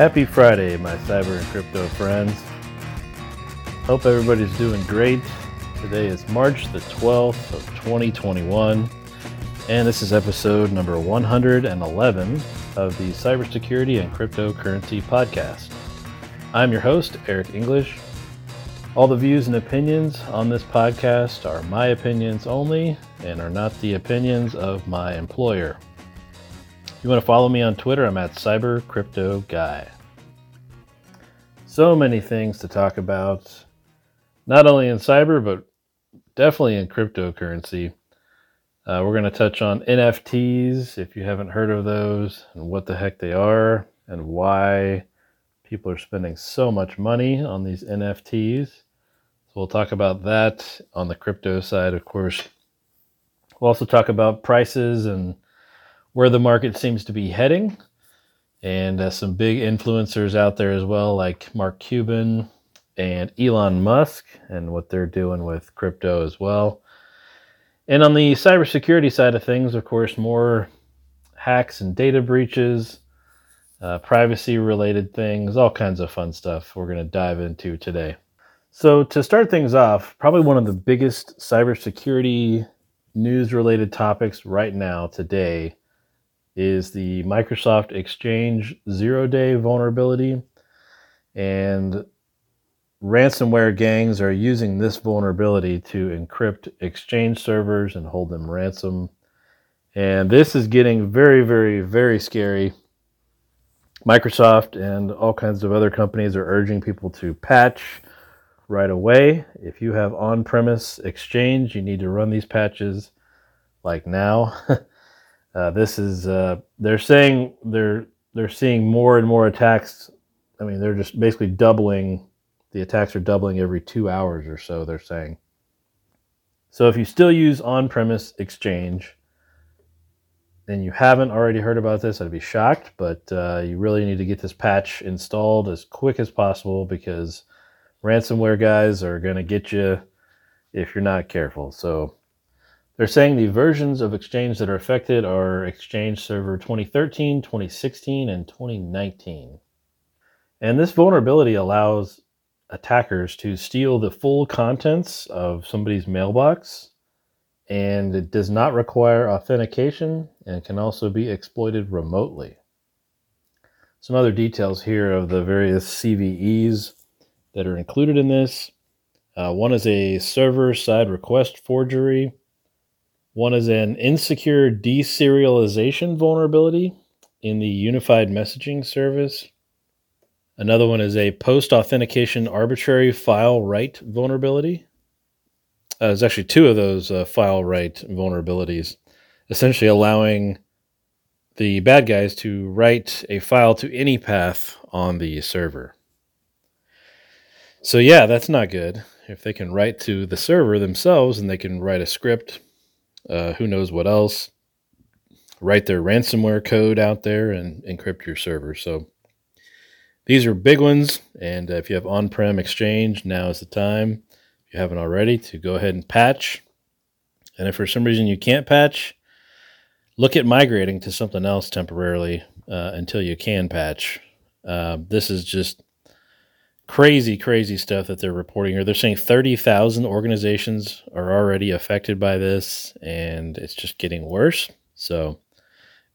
Happy Friday, my cyber and crypto friends. Hope everybody's doing great. Today is March the 12th of 2021, and this is episode number 111 of the Cybersecurity and Cryptocurrency Podcast. I'm your host, Eric English. All the views and opinions on this podcast are my opinions only and are not the opinions of my employer. You want to follow me on Twitter, I'm at Cyber Crypto Guy. So many things to talk about, not only in cyber, but definitely in cryptocurrency. Uh, we're going to touch on NFTs if you haven't heard of those and what the heck they are and why people are spending so much money on these NFTs. So we'll talk about that on the crypto side, of course. We'll also talk about prices and where the market seems to be heading, and uh, some big influencers out there as well, like Mark Cuban and Elon Musk, and what they're doing with crypto as well. And on the cybersecurity side of things, of course, more hacks and data breaches, uh, privacy related things, all kinds of fun stuff we're going to dive into today. So, to start things off, probably one of the biggest cybersecurity news related topics right now today is the Microsoft Exchange zero day vulnerability. And ransomware gangs are using this vulnerability to encrypt Exchange servers and hold them ransom. And this is getting very, very, very scary. Microsoft and all kinds of other companies are urging people to patch right away. If you have on premise Exchange, you need to run these patches like now. Uh, this is uh, they're saying they're they're seeing more and more attacks. I mean, they're just basically doubling. The attacks are doubling every two hours or so. They're saying. So if you still use on-premise Exchange, and you haven't already heard about this, I'd be shocked. But uh, you really need to get this patch installed as quick as possible because ransomware guys are going to get you if you're not careful. So they're saying the versions of Exchange that are affected are Exchange Server 2013, 2016, and 2019. And this vulnerability allows attackers to steal the full contents of somebody's mailbox, and it does not require authentication and can also be exploited remotely. Some other details here of the various CVEs that are included in this. Uh, one is a server side request forgery one is an insecure deserialization vulnerability in the unified messaging service. Another one is a post authentication arbitrary file write vulnerability. Uh, there's actually two of those uh, file write vulnerabilities, essentially allowing the bad guys to write a file to any path on the server. So, yeah, that's not good. If they can write to the server themselves and they can write a script uh, who knows what else. Write their ransomware code out there and encrypt your server. So these are big ones. And uh, if you have on prem exchange, now is the time, if you haven't already, to go ahead and patch. And if for some reason you can't patch, look at migrating to something else temporarily uh, until you can patch. Uh, this is just crazy, crazy stuff that they're reporting here. They're saying 30,000 organizations are already affected by this, and it's just getting worse. So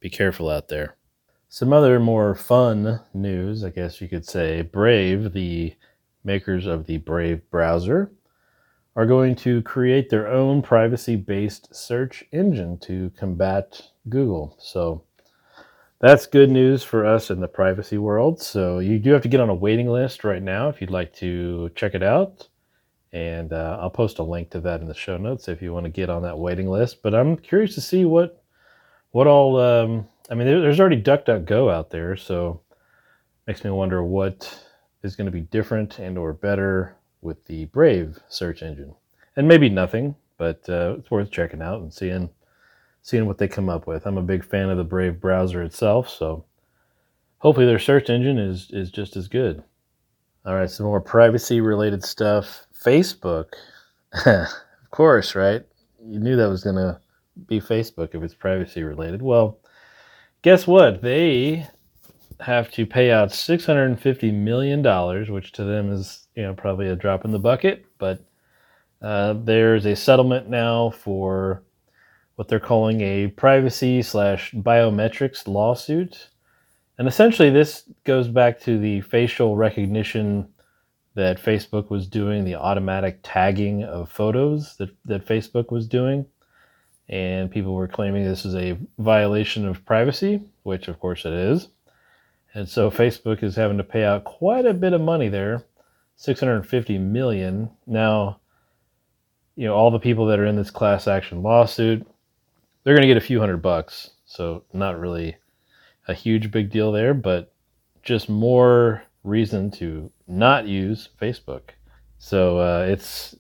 be careful out there. Some other more fun news, I guess you could say Brave, the makers of the Brave browser, are going to create their own privacy based search engine to combat Google. So that's good news for us in the privacy world. So you do have to get on a waiting list right now if you'd like to check it out. And uh, I'll post a link to that in the show notes if you want to get on that waiting list. But I'm curious to see what what all. Um, I mean, there's already DuckDuckGo out there, so makes me wonder what is going to be different and or better with the Brave search engine. And maybe nothing, but uh, it's worth checking out and seeing seeing what they come up with. I'm a big fan of the Brave browser itself, so hopefully their search engine is is just as good. All right, some more privacy related stuff. Facebook, of course, right? You knew that was going to be Facebook if it's privacy related. Well, guess what? They have to pay out $650 million, which to them is you know probably a drop in the bucket, but uh, there's a settlement now for what they're calling a mm-hmm. privacy slash biometrics lawsuit. And essentially, this goes back to the facial recognition that Facebook was doing, the automatic tagging of photos that, that Facebook was doing. And people were claiming this is a violation of privacy, which of course it is. And so Facebook is having to pay out quite a bit of money there, 650 million. Now, you know, all the people that are in this class action lawsuit, they're going to get a few hundred bucks. So not really a huge big deal there, but just more reason to not use Facebook. So uh, it's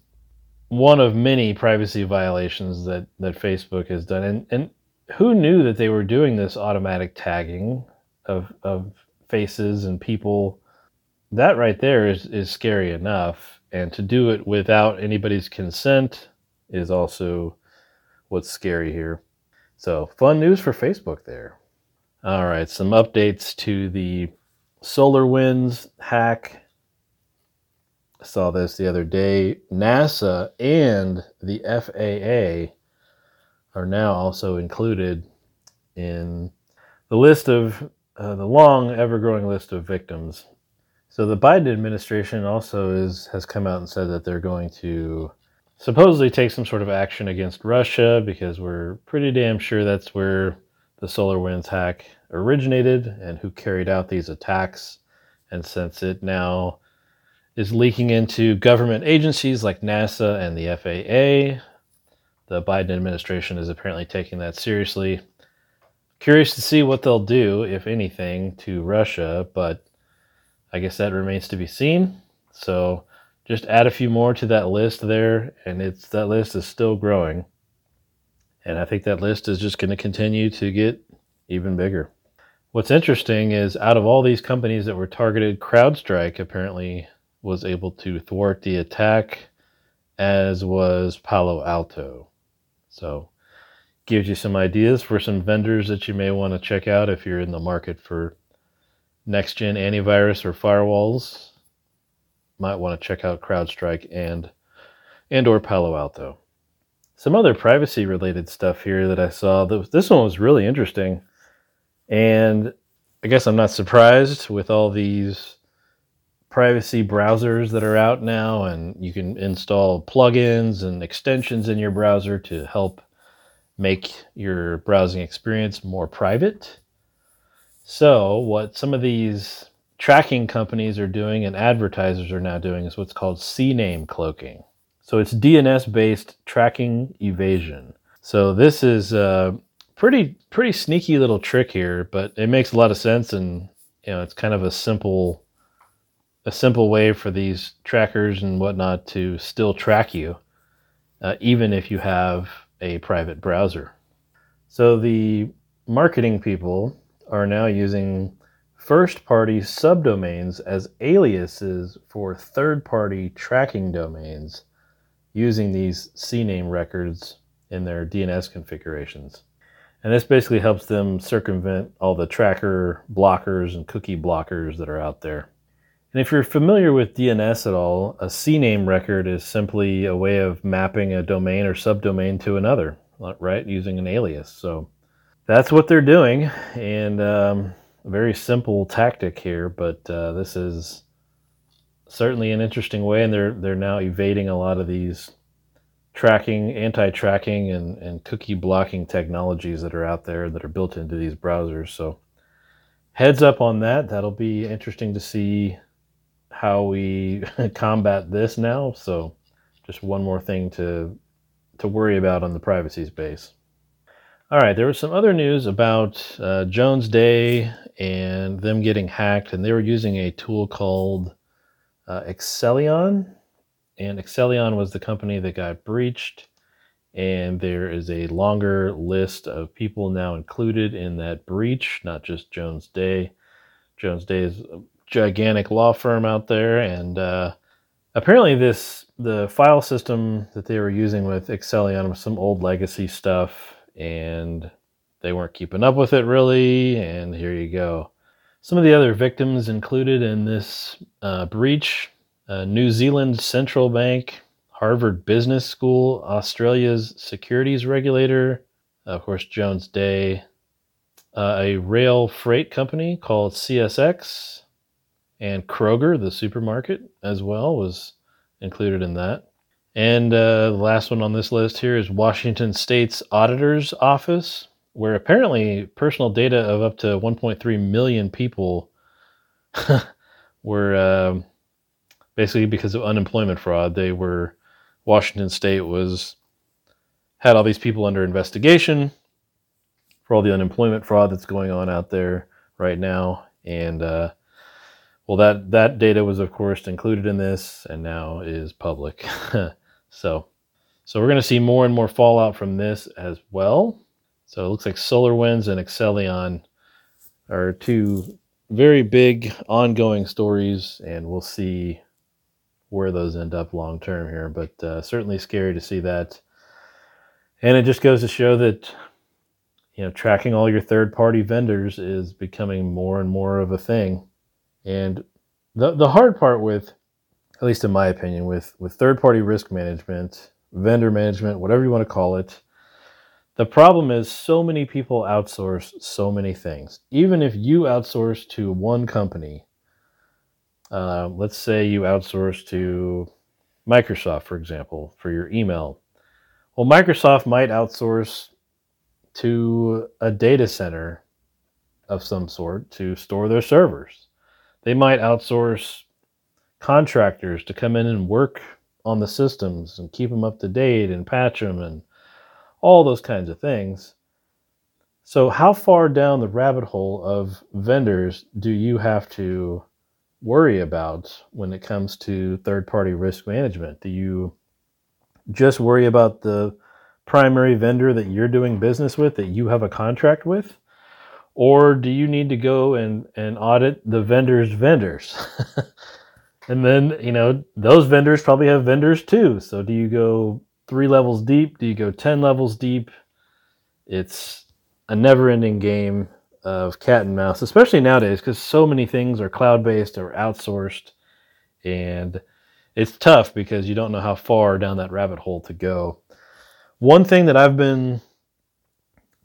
one of many privacy violations that, that Facebook has done. And, and who knew that they were doing this automatic tagging of, of faces and people? That right there is, is scary enough. And to do it without anybody's consent is also what's scary here. So, fun news for Facebook there. All right, some updates to the SolarWinds hack. I saw this the other day. NASA and the FAA are now also included in the list of uh, the long, ever-growing list of victims. So the Biden administration also is has come out and said that they're going to supposedly take some sort of action against Russia because we're pretty damn sure that's where the Solar Winds hack originated and who carried out these attacks. And since it now is leaking into government agencies like NASA and the FAA, the Biden administration is apparently taking that seriously. Curious to see what they'll do, if anything, to Russia, but I guess that remains to be seen. So just add a few more to that list there, and it's that list is still growing. And I think that list is just going to continue to get even bigger. What's interesting is out of all these companies that were targeted, CrowdStrike apparently was able to thwart the attack, as was Palo Alto. So, gives you some ideas for some vendors that you may want to check out if you're in the market for next gen antivirus or firewalls might want to check out CrowdStrike and and or Palo Alto. Some other privacy related stuff here that I saw. This one was really interesting, and I guess I'm not surprised with all these privacy browsers that are out now, and you can install plugins and extensions in your browser to help make your browsing experience more private. So, what some of these tracking companies are doing and advertisers are now doing is what's called CNAME cloaking. So it's DNS based tracking evasion. So this is a pretty pretty sneaky little trick here, but it makes a lot of sense and you know it's kind of a simple a simple way for these trackers and whatnot to still track you, uh, even if you have a private browser. So the marketing people are now using first party subdomains as aliases for third party tracking domains using these CNAME records in their DNS configurations. And this basically helps them circumvent all the tracker blockers and cookie blockers that are out there. And if you're familiar with DNS at all, a CNAME record is simply a way of mapping a domain or subdomain to another, right, using an alias. So that's what they're doing. And um, very simple tactic here, but uh, this is certainly an interesting way, and they're they're now evading a lot of these tracking, anti-tracking, and and cookie blocking technologies that are out there that are built into these browsers. So heads up on that. That'll be interesting to see how we combat this now. So just one more thing to to worry about on the privacy space. All right, there was some other news about uh, Jones Day and them getting hacked, and they were using a tool called uh, Accellion. And Accellion was the company that got breached. And there is a longer list of people now included in that breach, not just Jones Day. Jones Day is a gigantic law firm out there, and uh, apparently this the file system that they were using with Accellion was some old legacy stuff and they weren't keeping up with it really. And here you go. Some of the other victims included in this uh, breach uh, New Zealand Central Bank, Harvard Business School, Australia's securities regulator, of course, Jones Day, uh, a rail freight company called CSX, and Kroger, the supermarket, as well, was included in that. And uh, the last one on this list here is Washington State's Auditor's Office, where apparently personal data of up to 1.3 million people were uh, basically because of unemployment fraud. They were Washington State was had all these people under investigation for all the unemployment fraud that's going on out there right now, and uh, well, that that data was of course included in this, and now is public. so, so we're going to see more and more fallout from this as well. So it looks like Solar Winds and Accellion are two very big ongoing stories, and we'll see where those end up long term here. But uh, certainly scary to see that. And it just goes to show that you know tracking all your third party vendors is becoming more and more of a thing. And the the hard part with, at least in my opinion, with with third party risk management, vendor management, whatever you want to call it, the problem is so many people outsource so many things. Even if you outsource to one company, uh, let's say you outsource to Microsoft, for example, for your email. Well, Microsoft might outsource to a data center of some sort to store their servers. They might outsource contractors to come in and work on the systems and keep them up to date and patch them and all those kinds of things. So, how far down the rabbit hole of vendors do you have to worry about when it comes to third party risk management? Do you just worry about the primary vendor that you're doing business with, that you have a contract with? Or do you need to go and, and audit the vendor's vendors? and then, you know, those vendors probably have vendors too. So, do you go three levels deep? Do you go 10 levels deep? It's a never ending game of cat and mouse, especially nowadays because so many things are cloud based or outsourced. And it's tough because you don't know how far down that rabbit hole to go. One thing that I've been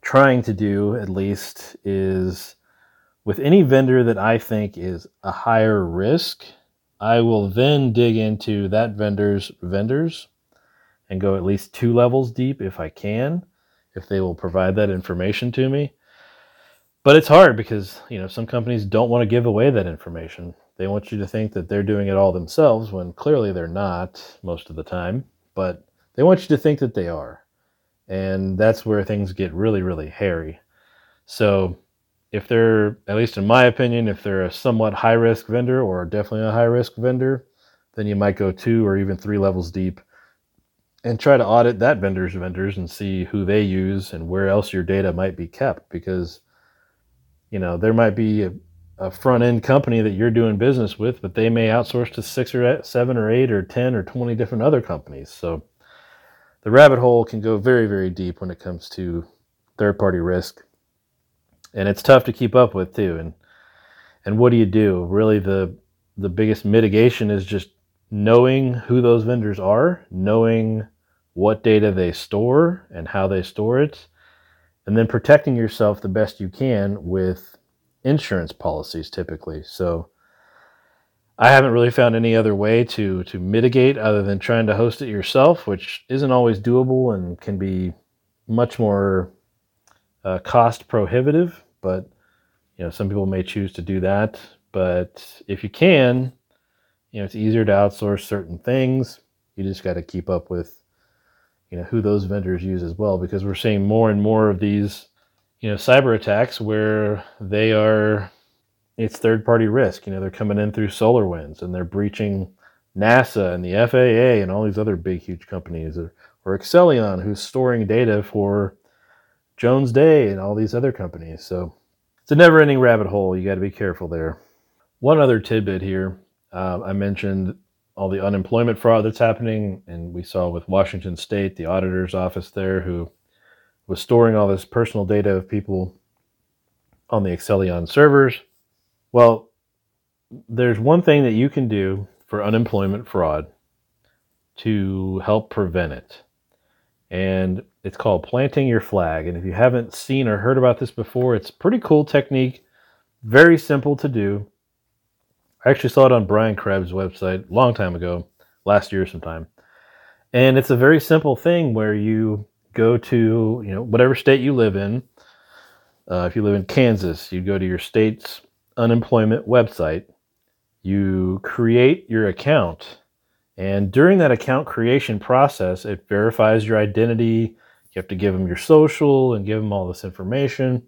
trying to do, at least, is with any vendor that I think is a higher risk, I will then dig into that vendor's vendors and go at least two levels deep if I can, if they will provide that information to me. But it's hard because, you know, some companies don't want to give away that information. They want you to think that they're doing it all themselves when clearly they're not most of the time, but they want you to think that they are. And that's where things get really, really hairy. So, if they're, at least in my opinion, if they're a somewhat high risk vendor or definitely a high risk vendor, then you might go two or even three levels deep and try to audit that vendor's vendors and see who they use and where else your data might be kept because you know there might be a, a front end company that you're doing business with but they may outsource to six or seven or eight or ten or 20 different other companies. So the rabbit hole can go very very deep when it comes to third party risk and it's tough to keep up with too and and what do you do really the the biggest mitigation is just knowing who those vendors are, knowing what data they store and how they store it, and then protecting yourself the best you can with insurance policies typically. So I haven't really found any other way to to mitigate other than trying to host it yourself, which isn't always doable and can be much more uh, cost prohibitive. But you know, some people may choose to do that. But if you can, you know, it's easier to outsource certain things. You just got to keep up with, you know, who those vendors use as well, because we're seeing more and more of these, you know, cyber attacks where they are, it's third party risk. You know, they're coming in through solar winds and they're breaching NASA and the FAA and all these other big, huge companies, or, or Accellion, who's storing data for Jones Day and all these other companies. So it's a never ending rabbit hole. You got to be careful there. One other tidbit here uh, I mentioned all the unemployment fraud that's happening, and we saw with Washington State, the auditor's office there, who was storing all this personal data of people on the Accellion servers. Well, there's one thing that you can do for unemployment fraud to help prevent it. And it's called planting your flag. And if you haven't seen or heard about this before, it's a pretty cool technique, very simple to do. I actually saw it on Brian Krebs' website a long time ago, last year sometime. And it's a very simple thing where you go to, you know, whatever state you live in. Uh, if you live in Kansas, you go to your state's unemployment website. You create your account. And during that account creation process, it verifies your identity. You have to give them your social and give them all this information.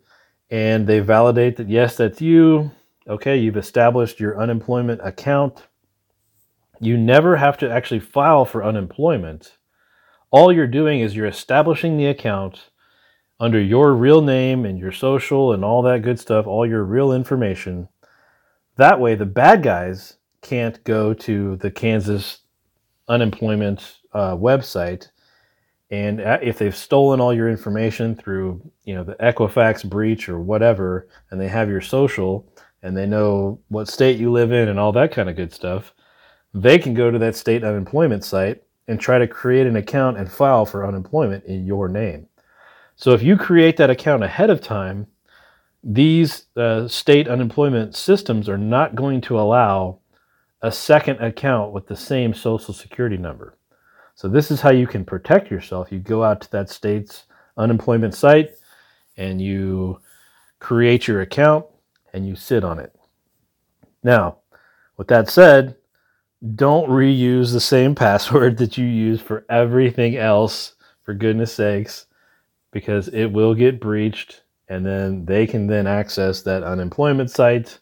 And they validate that, yes, that's you. Okay, you've established your unemployment account. You never have to actually file for unemployment. All you're doing is you're establishing the account under your real name and your social and all that good stuff, all your real information. That way, the bad guys can't go to the Kansas unemployment uh, website and if they've stolen all your information through you know the equifax breach or whatever and they have your social and they know what state you live in and all that kind of good stuff they can go to that state unemployment site and try to create an account and file for unemployment in your name so if you create that account ahead of time these uh, state unemployment systems are not going to allow a second account with the same social security number. So this is how you can protect yourself. You go out to that state's unemployment site and you create your account and you sit on it. Now, with that said, don't reuse the same password that you use for everything else, for goodness sakes, because it will get breached and then they can then access that unemployment site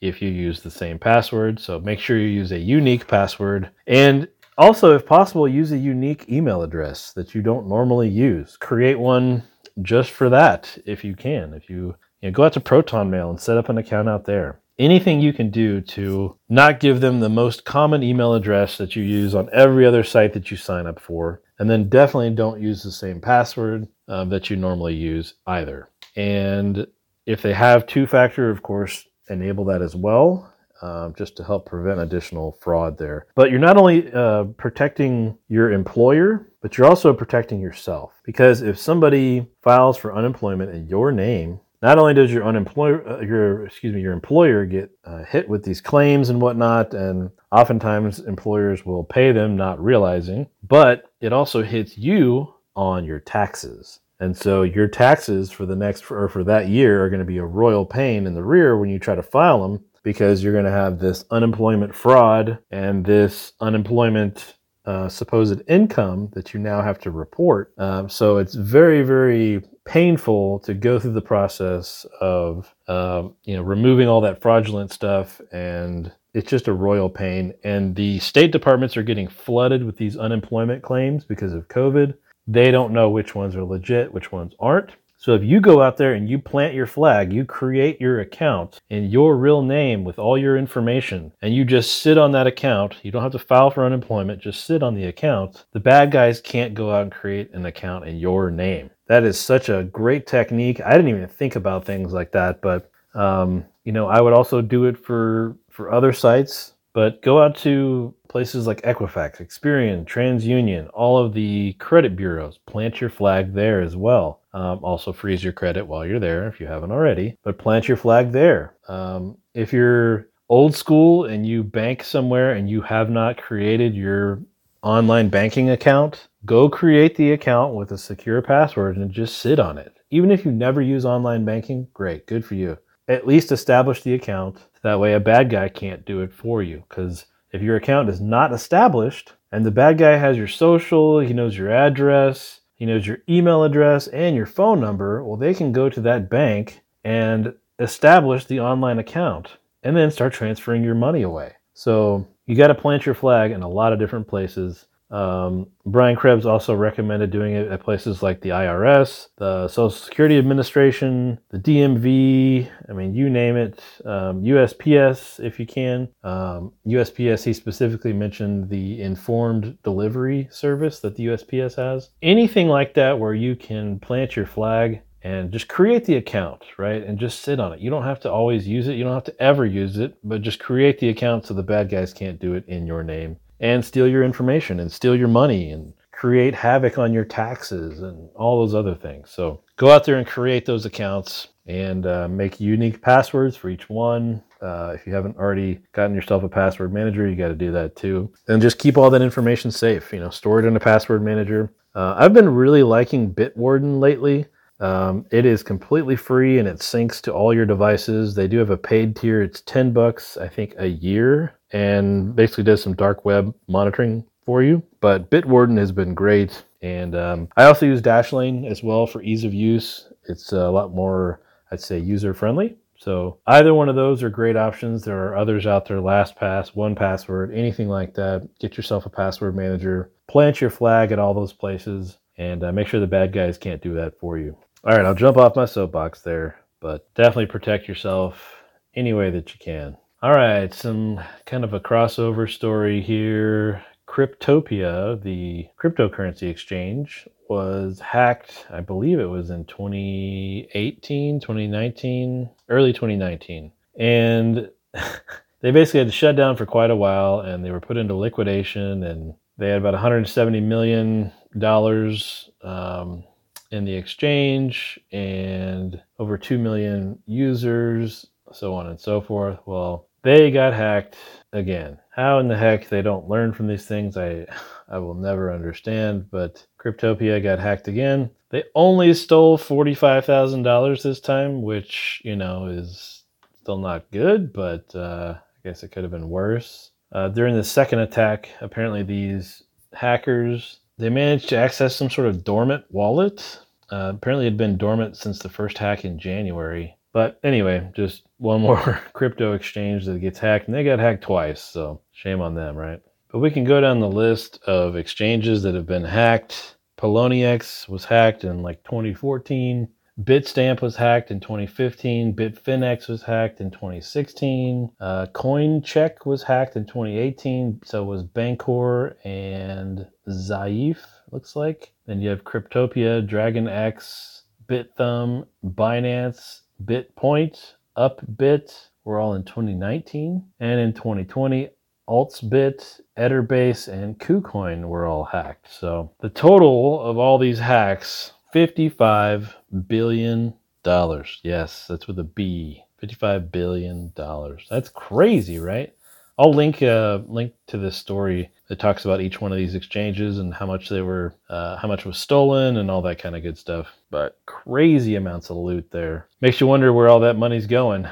if you use the same password. So make sure you use a unique password. And also, if possible, use a unique email address that you don't normally use. Create one just for that if you can. If you, you know, go out to Proton Mail and set up an account out there. Anything you can do to not give them the most common email address that you use on every other site that you sign up for. And then definitely don't use the same password uh, that you normally use either. And if they have two factor, of course, enable that as well, um, just to help prevent additional fraud there. But you're not only uh, protecting your employer, but you're also protecting yourself. Because if somebody files for unemployment in your name, not only does your unemployer, uh, your excuse me, your employer get uh, hit with these claims and whatnot, and oftentimes employers will pay them not realizing, but it also hits you on your taxes. And so your taxes for the next or for that year are going to be a royal pain in the rear when you try to file them because you're going to have this unemployment fraud and this unemployment uh, supposed income that you now have to report. Um, so it's very, very painful to go through the process of um, you know removing all that fraudulent stuff and it's just a royal pain and the state departments are getting flooded with these unemployment claims because of covid they don't know which ones are legit, which ones aren't. So if you go out there and you plant your flag, you create your account in your real name with all your information, and you just sit on that account, you don't have to file for unemployment, just sit on the account, the bad guys can't go out and create an account in your name. That is such a great technique. I didn't even think about things like that, but um, you know, I would also do it for for other sites but go out to places like Equifax, Experian, TransUnion, all of the credit bureaus. Plant your flag there as well. Um, also, freeze your credit while you're there if you haven't already, but plant your flag there. Um, if you're old school and you bank somewhere and you have not created your online banking account, go create the account with a secure password and just sit on it. Even if you never use online banking, great, good for you. At least establish the account that way, a bad guy can't do it for you. Because if your account is not established and the bad guy has your social, he knows your address, he knows your email address, and your phone number, well, they can go to that bank and establish the online account and then start transferring your money away. So you got to plant your flag in a lot of different places. Um, Brian Krebs also recommended doing it at places like the IRS, the Social Security Administration, the DMV. I mean, you name it. Um, USPS, if you can. Um, USPS, he specifically mentioned the informed delivery service that the USPS has. Anything like that where you can plant your flag and just create the account, right? And just sit on it. You don't have to always use it. You don't have to ever use it, but just create the account so the bad guys can't do it in your name and steal your information and steal your money and create havoc on your taxes and all those other things. So go out there and create those accounts and uh, make unique passwords for each one. Uh, if you haven't already gotten yourself a password manager, you got to do that too. And just keep all that information safe. You know, store it in a password manager. Uh, I've been really liking Bitwarden lately. Um, it is completely free and it syncs to all your devices. They do have a paid tier. It's 10 bucks, I think, a year and basically does some dark web monitoring for you. But Bitwarden has been great. And um, I also use Dashlane as well for ease of use. It's a lot more, I'd say, user friendly. So either one of those are great options. There are others out there, LastPass, 1Password, anything like that. Get yourself a password manager, plant your flag at all those places, and uh, make sure the bad guys can't do that for you. All right, I'll jump off my soapbox there, but definitely protect yourself any way that you can. All right, some kind of a crossover story here. Cryptopia, the cryptocurrency exchange, was hacked. I believe it was in 2018, 2019, early 2019. And they basically had to shut down for quite a while and they were put into liquidation and they had about 170 million dollars um, in the exchange and over 2 million users so on and so forth well they got hacked again how in the heck they don't learn from these things i i will never understand but cryptopia got hacked again they only stole $45000 this time which you know is still not good but uh, i guess it could have been worse uh, during the second attack apparently these hackers they managed to access some sort of dormant wallet. Uh, apparently, it had been dormant since the first hack in January. But anyway, just one more crypto exchange that gets hacked, and they got hacked twice, so shame on them, right? But we can go down the list of exchanges that have been hacked. Poloniex was hacked in like 2014. Bitstamp was hacked in 2015. Bitfinex was hacked in 2016. Uh, CoinCheck was hacked in 2018. So was Bancor and Zaif, looks like. Then you have Cryptopia, DragonEx, Bithumb, Binance, BitPoint, Upbit. We're all in 2019. And in 2020, AltsBit, Eterbase, and KuCoin were all hacked. So the total of all these hacks 55 billion dollars. Yes, that's with a B. 55 billion dollars. That's crazy, right? I'll link uh, link to this story that talks about each one of these exchanges and how much they were, uh, how much was stolen, and all that kind of good stuff. But crazy amounts of loot there. Makes you wonder where all that money's going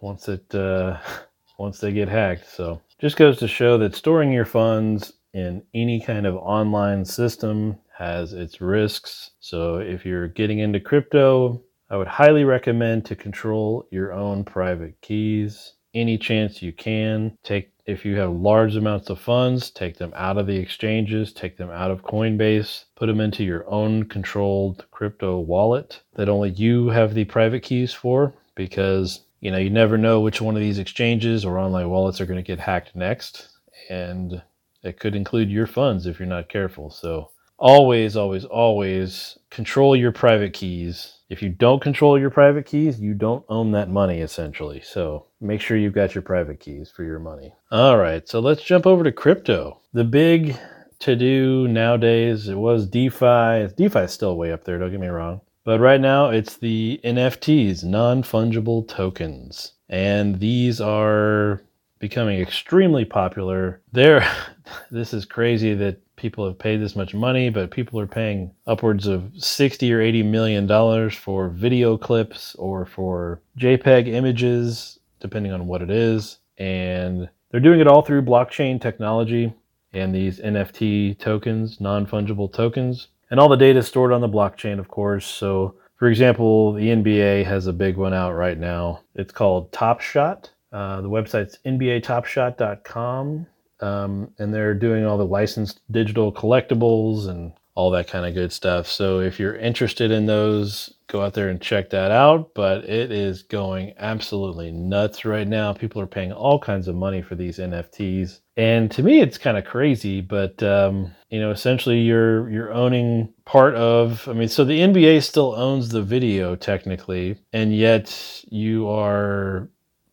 once it uh, once they get hacked. So just goes to show that storing your funds in any kind of online system has its risks. So if you're getting into crypto, I would highly recommend to control your own private keys any chance you can. Take if you have large amounts of funds, take them out of the exchanges, take them out of Coinbase, put them into your own controlled crypto wallet that only you have the private keys for because you know, you never know which one of these exchanges or online wallets are going to get hacked next and it could include your funds if you're not careful. So always, always, always control your private keys. If you don't control your private keys, you don't own that money essentially. So make sure you've got your private keys for your money. All right, so let's jump over to crypto. The big to do nowadays, it was DeFi. DeFi is still way up there, don't get me wrong. But right now, it's the NFTs, non fungible tokens. And these are becoming extremely popular. There, this is crazy that people have paid this much money, but people are paying upwards of 60 or 80 million dollars for video clips or for JPEG images, depending on what it is. And they're doing it all through blockchain technology and these NFT tokens, non fungible tokens. And all the data is stored on the blockchain, of course. So, for example, the NBA has a big one out right now. It's called Top Shot. Uh, the website's nbatopshot.com um, and they're doing all the licensed digital collectibles and all that kind of good stuff. So if you're interested in those, go out there and check that out. But it is going absolutely nuts right now. People are paying all kinds of money for these NFTs. And to me, it's kind of crazy, but um, you know, essentially, you're you're owning part of. I mean, so the NBA still owns the video technically, and yet you are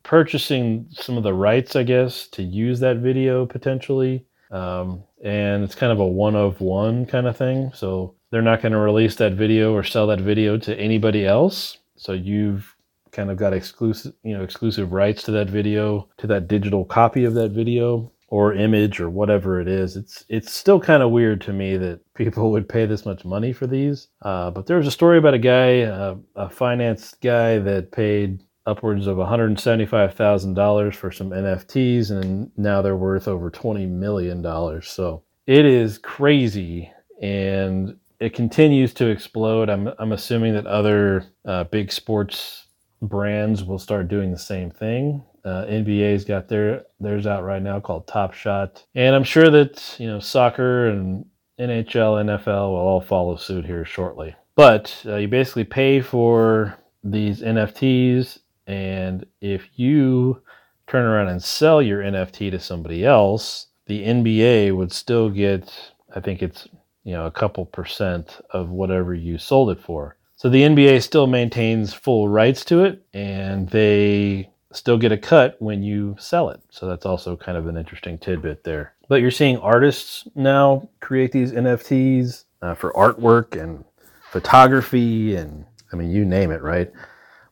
purchasing some of the rights, I guess, to use that video potentially. Um, and it's kind of a one of one kind of thing. So they're not going to release that video or sell that video to anybody else. So you've kind of got exclusive, you know, exclusive rights to that video, to that digital copy of that video or image or whatever it is. It's it's still kind of weird to me that people would pay this much money for these. Uh, but there was a story about a guy, uh, a finance guy that paid upwards of $175,000 for some NFTs, and now they're worth over $20 million. So it is crazy, and it continues to explode. I'm, I'm assuming that other uh, big sports brands will start doing the same thing. Uh, NBA's got their theirs out right now called Top Shot, and I'm sure that you know soccer and NHL, NFL will all follow suit here shortly. But uh, you basically pay for these NFTs and if you turn around and sell your NFT to somebody else, the NBA would still get, I think it's, you know, a couple percent of whatever you sold it for. So the NBA still maintains full rights to it and they still get a cut when you sell it. So that's also kind of an interesting tidbit there. But you're seeing artists now create these NFTs uh, for artwork and photography and I mean, you name it, right?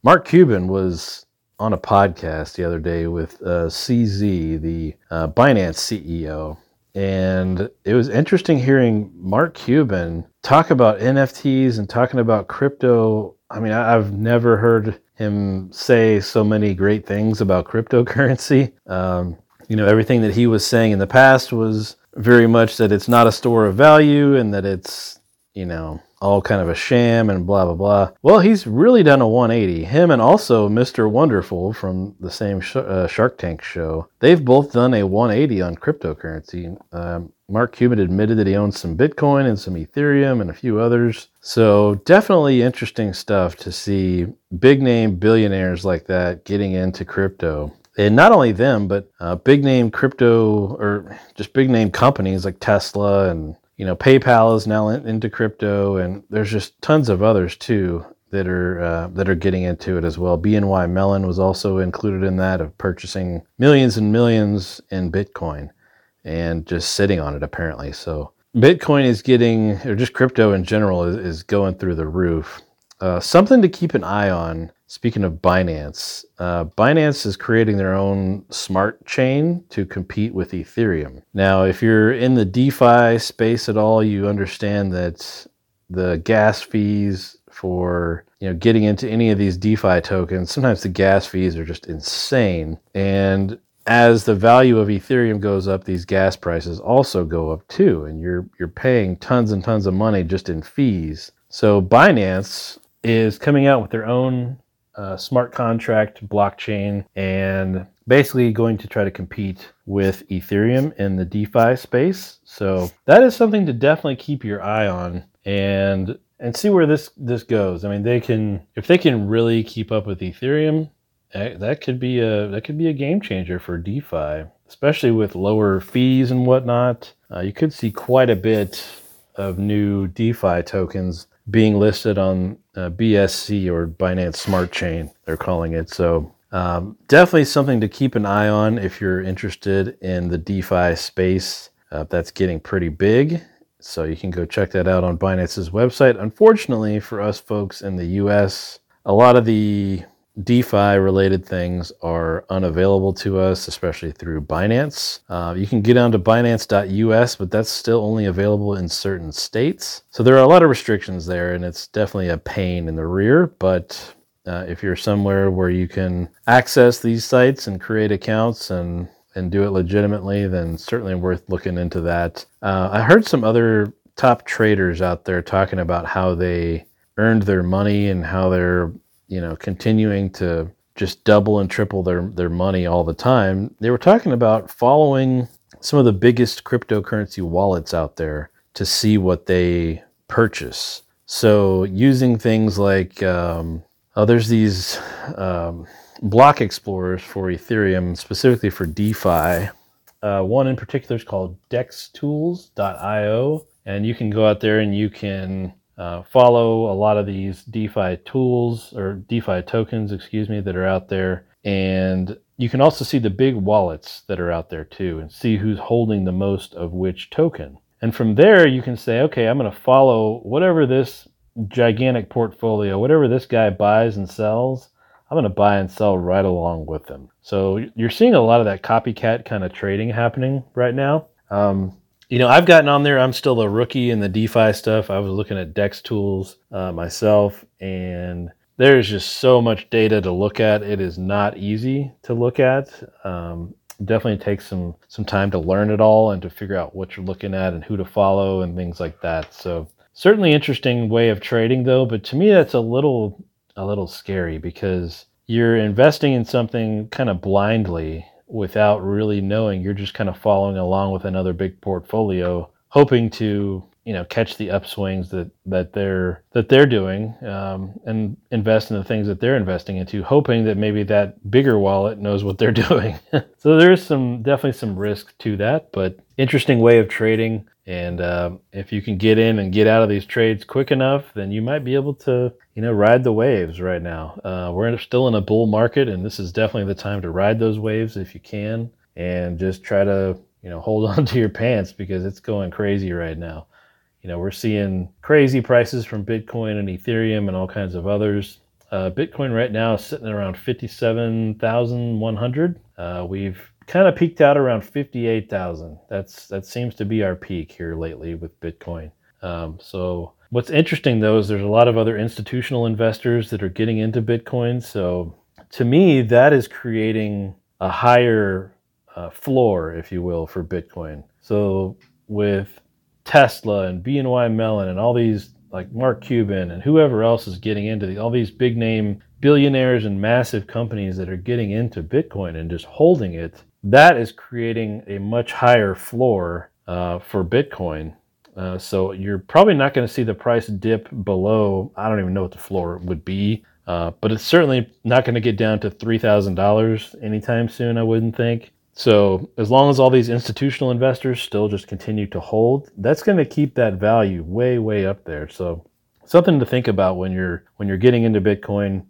Mark Cuban was on a podcast the other day with uh, CZ, the uh, Binance CEO, and it was interesting hearing Mark Cuban talk about NFTs and talking about crypto. I mean, I've never heard him say so many great things about cryptocurrency. Um, you know, everything that he was saying in the past was very much that it's not a store of value and that it's, you know, all kind of a sham and blah blah blah. Well, he's really done a 180. Him and also Mr. Wonderful from the same sh- uh, Shark Tank show. They've both done a 180 on cryptocurrency. Um, Mark Cuban admitted that he owns some Bitcoin and some Ethereum and a few others. So definitely interesting stuff to see big name billionaires like that getting into crypto and not only them, but uh, big name crypto or just big name companies like Tesla and you know, PayPal is now in, into crypto, and there's just tons of others too that are uh, that are getting into it as well. BNY Mellon was also included in that of purchasing millions and millions in Bitcoin and just sitting on it apparently. So Bitcoin is getting, or just crypto in general, is, is going through the roof. Uh, something to keep an eye on Speaking of Binance, uh, Binance is creating their own smart chain to compete with Ethereum. Now, if you're in the DeFi space at all, you understand that the gas fees for you know getting into any of these DeFi tokens, sometimes the gas fees are just insane. And as the value of Ethereum goes up, these gas prices also go up too, and you're you're paying tons and tons of money just in fees. So Binance is coming out with their own uh, smart contract blockchain and basically going to try to compete with Ethereum in the DeFi space. So that is something to definitely keep your eye on and and see where this this goes. I mean, they can if they can really keep up with Ethereum, that could be a that could be a game changer for DeFi, especially with lower fees and whatnot. Uh, you could see quite a bit of new DeFi tokens being listed on uh, BSC or Binance Smart Chain, they're calling it. So um, definitely something to keep an eye on if you're interested in the DeFi space. Uh, that's getting pretty big. So you can go check that out on Binance's website. Unfortunately, for us folks in the US, a lot of the DeFi related things are unavailable to us, especially through Binance. Uh, you can get onto Binance.us, but that's still only available in certain states. So there are a lot of restrictions there, and it's definitely a pain in the rear. But uh, if you're somewhere where you can access these sites and create accounts and and do it legitimately, then certainly worth looking into that. Uh, I heard some other top traders out there talking about how they earned their money and how they're you know, continuing to just double and triple their, their money all the time. They were talking about following some of the biggest cryptocurrency wallets out there to see what they purchase. So using things like um, oh, there's these um, block explorers for Ethereum, specifically for DeFi. Uh, one in particular is called dextools.io, and you can go out there and you can uh, follow a lot of these DeFi tools or DeFi tokens, excuse me, that are out there. And you can also see the big wallets that are out there too and see who's holding the most of which token. And from there, you can say, okay, I'm going to follow whatever this gigantic portfolio, whatever this guy buys and sells, I'm going to buy and sell right along with them. So you're seeing a lot of that copycat kind of trading happening right now. Um, you know, I've gotten on there. I'm still a rookie in the DeFi stuff. I was looking at DEXTools uh, myself, and there's just so much data to look at. It is not easy to look at. Um, definitely takes some some time to learn it all and to figure out what you're looking at and who to follow and things like that. So certainly interesting way of trading though, but to me that's a little a little scary because you're investing in something kind of blindly without really knowing. You're just kind of following along with another big portfolio, hoping to you know catch the upswings that that they're that they're doing um, and invest in the things that they're investing into hoping that maybe that bigger wallet knows what they're doing so there's some definitely some risk to that but interesting way of trading and uh, if you can get in and get out of these trades quick enough then you might be able to you know ride the waves right now uh, we're still in a bull market and this is definitely the time to ride those waves if you can and just try to you know hold on to your pants because it's going crazy right now you know, we're seeing crazy prices from Bitcoin and Ethereum and all kinds of others. Uh, Bitcoin right now is sitting around 57,100. Uh, we've kind of peaked out around 58,000. That's that seems to be our peak here lately with Bitcoin. Um, so what's interesting though is there's a lot of other institutional investors that are getting into Bitcoin. So to me, that is creating a higher uh, floor, if you will, for Bitcoin. So with Tesla and BNY Mellon and all these like Mark Cuban and whoever else is getting into the, all these big name billionaires and massive companies that are getting into Bitcoin and just holding it, that is creating a much higher floor uh, for Bitcoin. Uh, so you're probably not going to see the price dip below. I don't even know what the floor would be, uh, but it's certainly not going to get down to three thousand dollars anytime soon. I wouldn't think. So as long as all these institutional investors still just continue to hold, that's going to keep that value way, way up there. So something to think about when you're when you're getting into Bitcoin,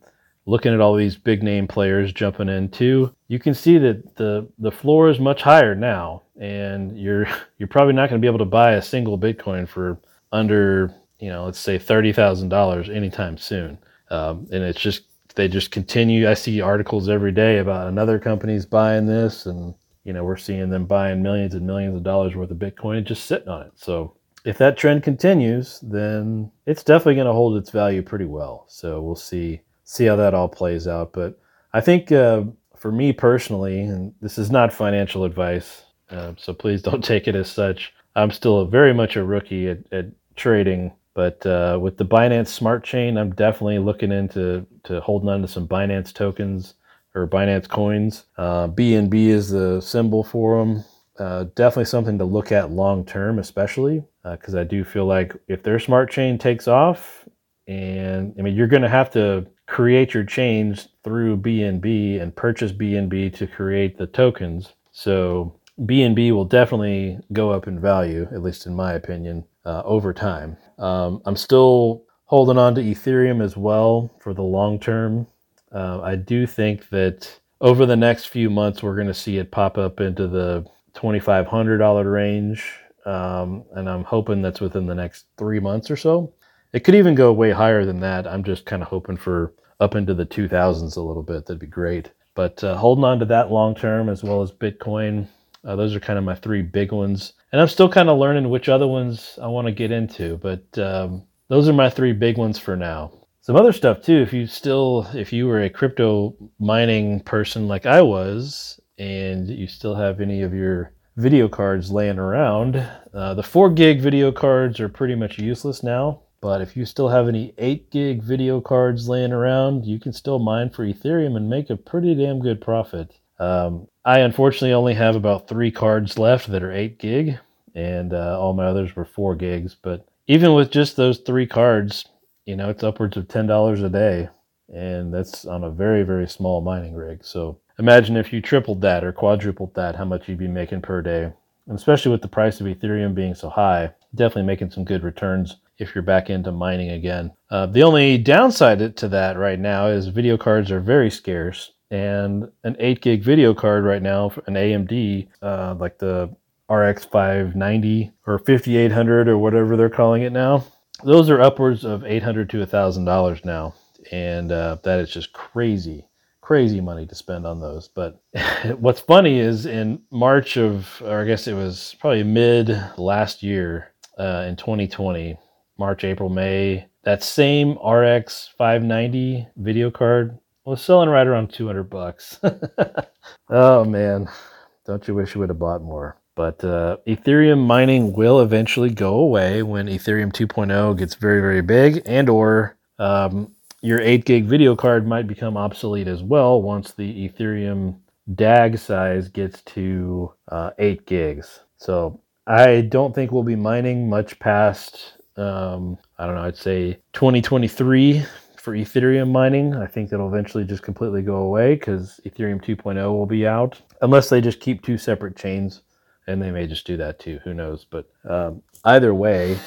looking at all these big name players jumping in too. You can see that the the floor is much higher now, and you're you're probably not going to be able to buy a single Bitcoin for under you know let's say thirty thousand dollars anytime soon. Um, and it's just they just continue. I see articles every day about another company's buying this, and you know we're seeing them buying millions and millions of dollars worth of Bitcoin and just sitting on it. So if that trend continues, then it's definitely going to hold its value pretty well. So we'll see see how that all plays out. But I think uh, for me personally, and this is not financial advice, uh, so please don't take it as such. I'm still very much a rookie at, at trading but uh, with the Binance Smart Chain, I'm definitely looking into to holding on to some Binance tokens or Binance coins. Uh, BNB is the symbol for them. Uh, definitely something to look at long term, especially because uh, I do feel like if their smart chain takes off, and I mean you're going to have to create your chains through BNB and purchase BNB to create the tokens. So BNB will definitely go up in value, at least in my opinion, uh, over time. Um, I'm still holding on to Ethereum as well for the long term. Uh, I do think that over the next few months, we're going to see it pop up into the $2,500 range. Um, and I'm hoping that's within the next three months or so. It could even go way higher than that. I'm just kind of hoping for up into the 2000s a little bit. That'd be great. But uh, holding on to that long term as well as Bitcoin, uh, those are kind of my three big ones and I'm still kind of learning which other ones I want to get into. But um, those are my three big ones for now. Some other stuff too. If you still, if you were a crypto mining person like I was, and you still have any of your video cards laying around, uh, the four gig video cards are pretty much useless now. But if you still have any 8 gig video cards laying around, you can still mine for Ethereum and make a pretty damn good profit. Um, I unfortunately only have about three cards left that are 8 gig, and uh, all my others were four gigs. But even with just those three cards, you know, it's upwards of ten dollars a day, and that's on a very very small mining rig. So imagine if you tripled that or quadrupled that, how much you'd be making per day. And especially with the price of Ethereum being so high, definitely making some good returns if you're back into mining again. Uh, the only downside to that right now is video cards are very scarce, and an 8 gig video card right now, an AMD, uh, like the RX 590 or 5800 or whatever they're calling it now, those are upwards of 800 to $1,000 now. And uh, that is just crazy, crazy money to spend on those. But what's funny is in March of, or I guess it was probably mid last year uh, in 2020, March, April, May, that same RX 590 video card was selling right around 200 bucks. oh man, don't you wish you would have bought more? But uh, Ethereum mining will eventually go away when Ethereum 2.0 gets very, very big, and or um, your 8 gig video card might become obsolete as well once the Ethereum DAG size gets to uh, 8 gigs. So I don't think we'll be mining much past, um, I don't know, I'd say 2023 for Ethereum mining. I think that'll eventually just completely go away because Ethereum 2.0 will be out, unless they just keep two separate chains, and they may just do that too. Who knows? But um, either way,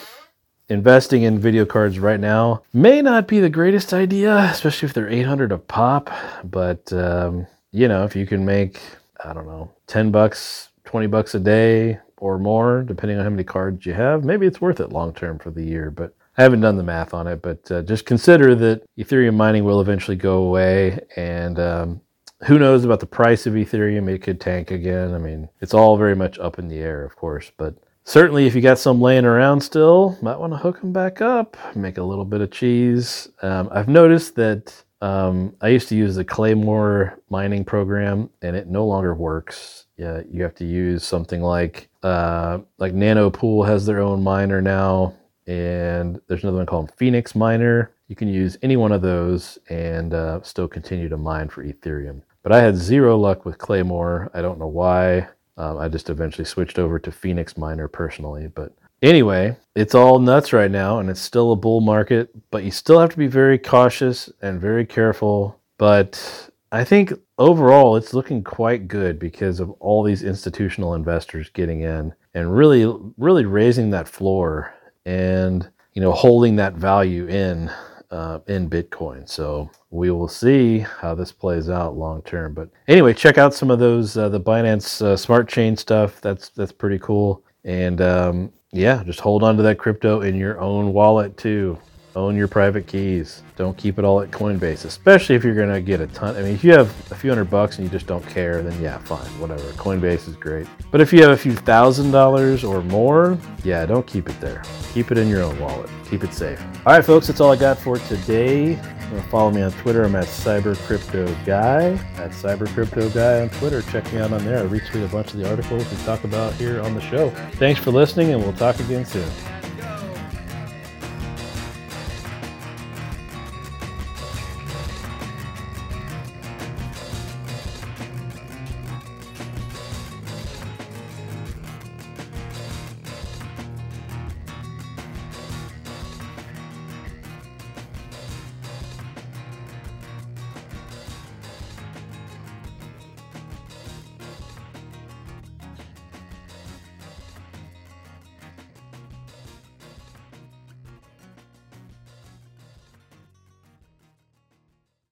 investing in video cards right now may not be the greatest idea, especially if they're 800 a pop. But um, you know, if you can make, I don't know, 10 bucks, 20 bucks a day or more, depending on how many cards you have, maybe it's worth it long term for the year. But I haven't done the math on it, but uh, just consider that Ethereum mining will eventually go away, and um, who knows about the price of Ethereum? It could tank again. I mean, it's all very much up in the air, of course, but certainly if you got some laying around still, might want to hook them back up, make a little bit of cheese. Um, I've noticed that um, I used to use the Claymore mining program, and it no longer works. Yeah, you have to use something like uh, like Nanopool has their own miner now and there's another one called Phoenix Miner. You can use any one of those and uh, still continue to mine for Ethereum. But I had zero luck with Claymore. I don't know why. Um, I just eventually switched over to Phoenix Miner personally. But anyway, it's all nuts right now and it's still a bull market, but you still have to be very cautious and very careful. But I think overall it's looking quite good because of all these institutional investors getting in and really, really raising that floor and you know holding that value in uh, in Bitcoin. So we will see how this plays out long term. But anyway, check out some of those uh, the Binance uh, Smart Chain stuff. That's that's pretty cool. And um, yeah, just hold on to that crypto in your own wallet too. Own your private keys. Don't keep it all at Coinbase, especially if you're going to get a ton. I mean, if you have a few hundred bucks and you just don't care, then yeah, fine, whatever. Coinbase is great. But if you have a few thousand dollars or more, yeah, don't keep it there. Keep it in your own wallet. Keep it safe. All right, folks, that's all I got for today. Uh, follow me on Twitter. I'm at CyberCryptoGuy. At CyberCryptoGuy on Twitter. Check me out on there. I retweet a bunch of the articles we talk about here on the show. Thanks for listening, and we'll talk again soon.